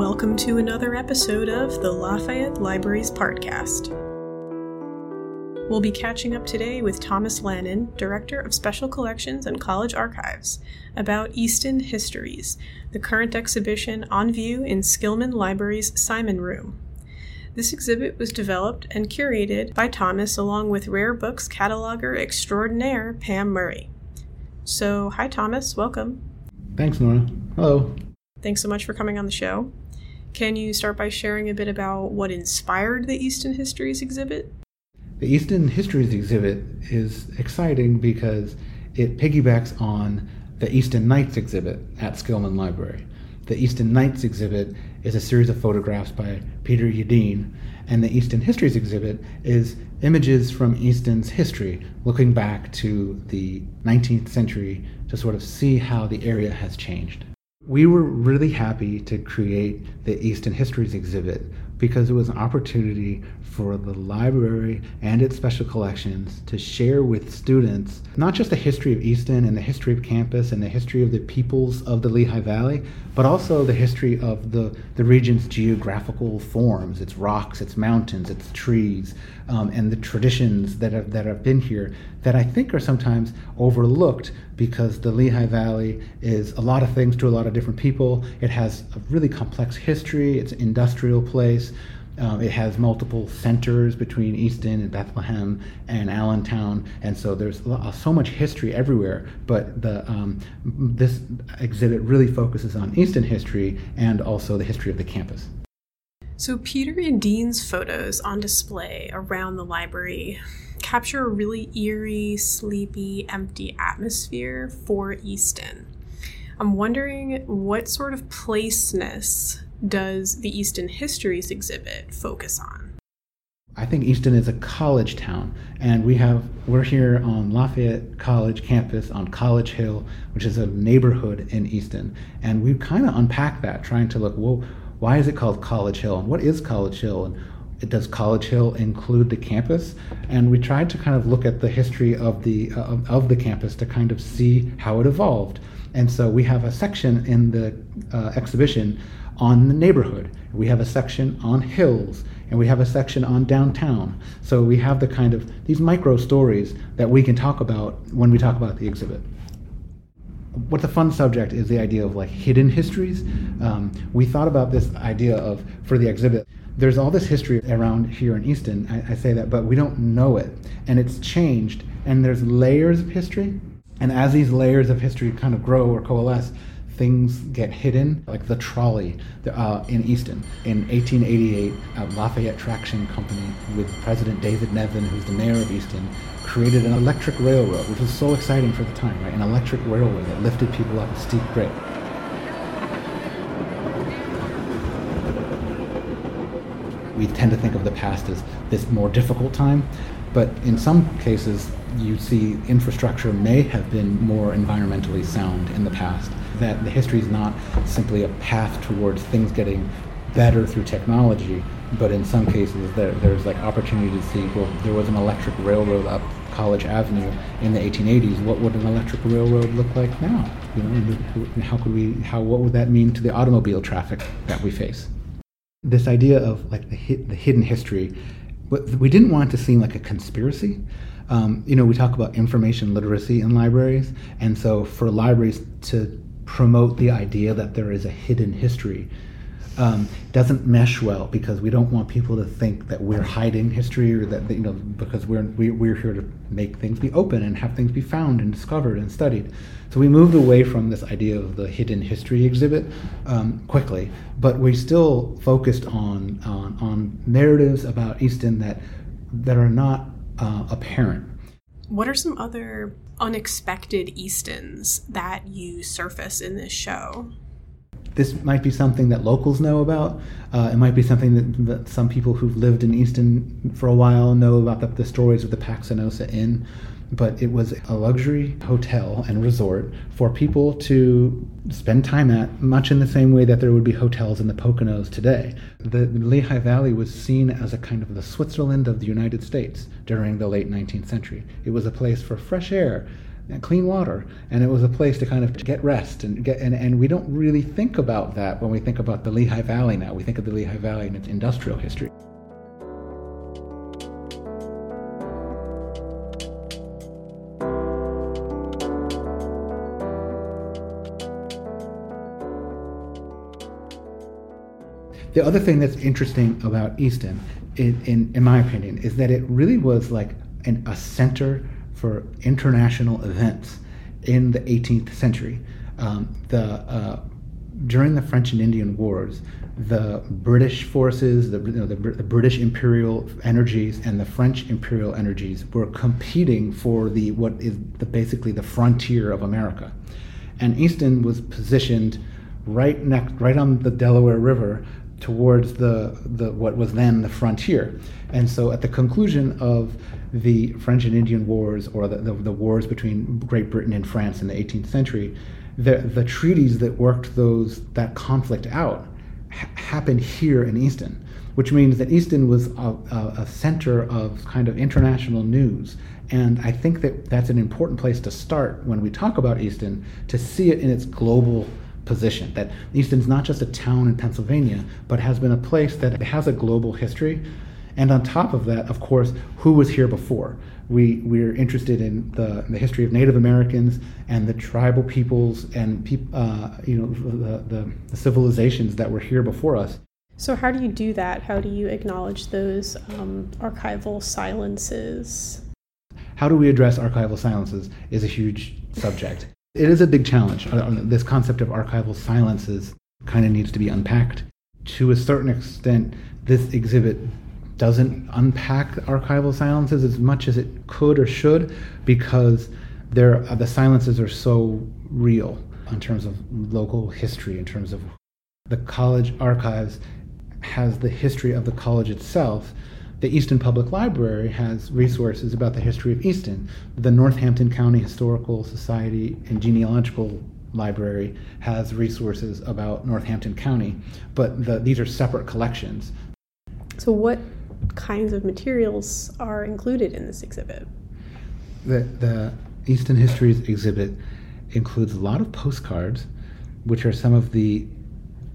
Welcome to another episode of the Lafayette Libraries Podcast. We'll be catching up today with Thomas Lannon, Director of Special Collections and College Archives, about Easton Histories, the current exhibition on view in Skillman Library's Simon Room. This exhibit was developed and curated by Thomas along with Rare Books cataloger extraordinaire Pam Murray. So, hi Thomas, welcome. Thanks, Nora. Hello. Thanks so much for coming on the show. Can you start by sharing a bit about what inspired the Easton Histories exhibit? The Easton Histories exhibit is exciting because it piggybacks on the Easton Nights exhibit at Skillman Library. The Easton Nights exhibit is a series of photographs by Peter Yedin, and the Easton Histories exhibit is images from Easton's history, looking back to the 19th century to sort of see how the area has changed. We were really happy to create the Easton Histories exhibit because it was an opportunity for the library and its special collections to share with students not just the history of Easton and the history of campus and the history of the peoples of the Lehigh Valley, but also the history of the, the region's geographical forms, its rocks, its mountains, its trees, um, and the traditions that have, that have been here that I think are sometimes overlooked because the Lehigh Valley is a lot of things to a lot of different people. It has a really complex history, it's an industrial place. Um, it has multiple centers between Easton and Bethlehem and Allentown, and so there's so much history everywhere. But the um, this exhibit really focuses on Easton history and also the history of the campus. So Peter Yedin's photos on display around the library capture a really eerie, sleepy, empty atmosphere for Easton. I'm wondering what sort of placeness does the Easton Histories exhibit focus on? I think Easton is a college town, and we have we're here on Lafayette College campus on College Hill, which is a neighborhood in Easton, and we kind of unpack that, trying to look, well, why is it called College Hill, and what is College Hill, and does College Hill include the campus? And we tried to kind of look at the history of the uh, of the campus to kind of see how it evolved. And so we have a section in the uh, exhibition on the neighborhood. We have a section on hills, and we have a section on downtown. So we have the kind of these micro stories that we can talk about when we talk about the exhibit. What's a fun subject is the idea of like hidden histories. Um, we thought about this idea of for the exhibit. There's all this history around here in Easton. I, I say that, but we don't know it, and it's changed. And there's layers of history, and as these layers of history kind of grow or coalesce, things get hidden, like the trolley uh, in Easton. In 1888, uh, Lafayette Traction Company, with President David Nevin, who's the mayor of Easton, created an electric railroad, which was so exciting for the time, right? An electric railroad that lifted people up a steep grade. We tend to think of the past as this more difficult time, but in some cases, you see infrastructure may have been more environmentally sound in the past that the history is not simply a path towards things getting better through technology, but in some cases there, there's like opportunity to see, well, there was an electric railroad up College Avenue in the 1880s. What would an electric railroad look like now? You know, how could we, how, what would that mean to the automobile traffic that we face? This idea of like the, the hidden history, but we didn't want it to seem like a conspiracy. Um, you know, we talk about information literacy in libraries, and so for libraries to promote the idea that there is a hidden history um, doesn't mesh well because we don't want people to think that we're hiding history or that you know because we're we, we're here to make things be open and have things be found and discovered and studied. So we moved away from this idea of the hidden history exhibit um, quickly, but we still focused on, on on narratives about Easton that that are not uh, apparent what are some other unexpected Eastons that you surface in this show? This might be something that locals know about. Uh, it might be something that, that, some people who've lived in Easton for a while know about the, the stories of the Paxinosa Inn but it was a luxury hotel and resort for people to spend time at, much in the same way that there would be hotels in the Poconos today. The Lehigh Valley was seen as a kind of the Switzerland of the United States during the late 19th century. It was a place for fresh air, clean water, and it was a place to kind of get rest and get. And, and we don't really think about that when we think about the Lehigh Valley now. We think of the Lehigh Valley and its industrial history. The other thing that's interesting about Easton, in, in, in my opinion, is that it really was like an, a center for international events in the 18th century. Um, the uh, during the French and Indian Wars, the British forces, the, you know, the, the, British imperial energies, and the French imperial energies were competing for the what is the, basically the frontier of America, and Easton was positioned right next, right on the Delaware River, towards the, the what was then the frontier. And so at the conclusion of the French and Indian Wars or the, the, the wars between Great Britain and France in the 18th century, the, the treaties that worked those that conflict out ha- happened here in Easton, which means that Easton was a, a, a center of kind of international news. And I think that that's an important place to start when we talk about Easton to see it in its global position. That Easton's not just a town in Pennsylvania, but has been a place that has a global history. And on top of that, of course, who was here before? We, we're interested in the, the history of Native Americans and the tribal peoples and peop, uh, you know, the, the, the civilizations that were here before us. So, how do you do that? How do you acknowledge those um, archival silences? How do we address archival silences is a huge subject. It is a big challenge. Uh, uh, this concept of archival silences kind of needs to be unpacked. To a certain extent, this exhibit doesn't unpack archival silences as much as it could or should because uh, the silences are so real in terms of local history, in terms of the college archives has the history of the college itself the Easton Public Library has resources about the history of Easton. The Northampton County Historical Society and Genealogical Library has resources about Northampton County, but the, these are separate collections. So, what kinds of materials are included in this exhibit? The, the Easton Histories exhibit includes a lot of postcards, which are some of the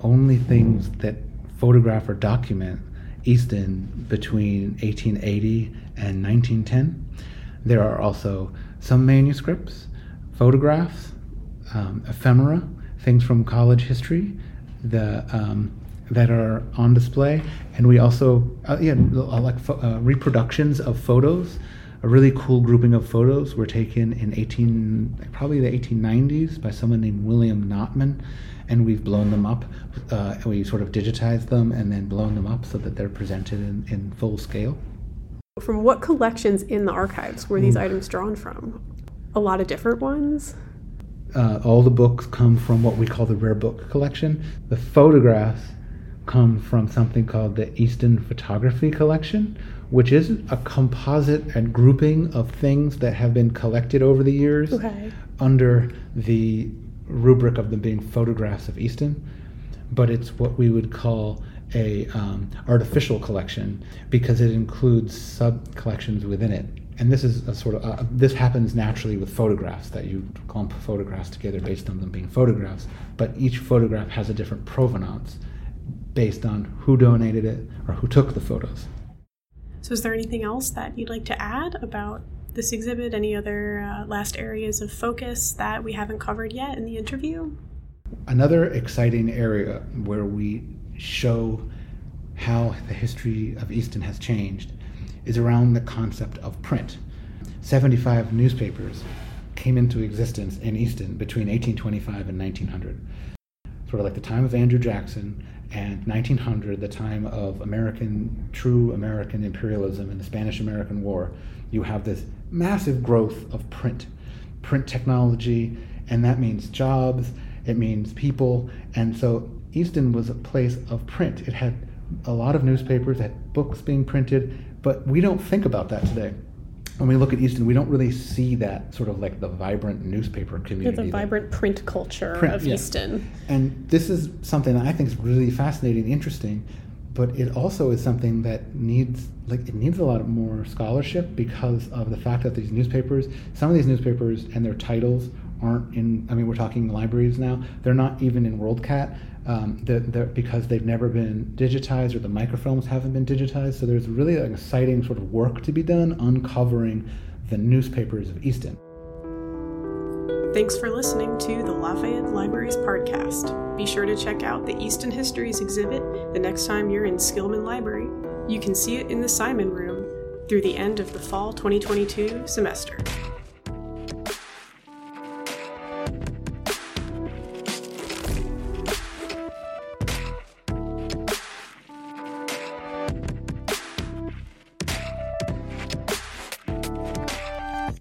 only things that photograph or document Easton between 1880 and 1910. There are also some manuscripts, photographs, um, ephemera, things from college history the, um, that are on display. And we also, uh, yeah, like fo- uh, reproductions of photos. A really cool grouping of photos were taken in 18, probably the 1890s by someone named William Notman and we've blown them up. Uh, we sort of digitized them and then blown them up so that they're presented in, in full scale. From what collections in the archives were these Ooh. items drawn from? A lot of different ones? Uh, all the books come from what we call the rare book collection. The photographs come from something called the Easton Photography Collection, which is a composite and grouping of things that have been collected over the years okay. under the rubric of them being photographs of Easton, but it's what we would call a um, artificial collection because it includes sub collections within it. And this is a sort of uh, this happens naturally with photographs that you clump photographs together based on them being photographs, but each photograph has a different provenance based on who donated it or who took the photos. So, is there anything else that you'd like to add about this exhibit? Any other uh, last areas of focus that we haven't covered yet in the interview? Another exciting area where we show how the history of Easton has changed is around the concept of print. 75 newspapers came into existence in Easton between 1825 and 1900. Sort of like the time of Andrew Jackson and 1900, the time of American, true American imperialism in the Spanish American War, you have this massive growth of print, print technology, and that means jobs, it means people. And so Easton was a place of print. It had a lot of newspapers, it had books being printed, but we don't think about that today. When we look at Easton, we don't really see that sort of like the vibrant newspaper community. The vibrant print culture print, of yeah. Easton. And this is something that I think is really fascinating, interesting, but it also is something that needs like it needs a lot more scholarship because of the fact that these newspapers, some of these newspapers and their titles aren't in. I mean, we're talking libraries now. They're not even in WorldCat. Um, they're, they're, because they've never been digitized or the microfilms haven't been digitized. So there's really an exciting sort of work to be done uncovering the newspapers of Easton. Thanks for listening to the Lafayette Libraries podcast. Be sure to check out the Easton Histories exhibit the next time you're in Skillman Library. You can see it in the Simon Room through the end of the fall 2022 semester.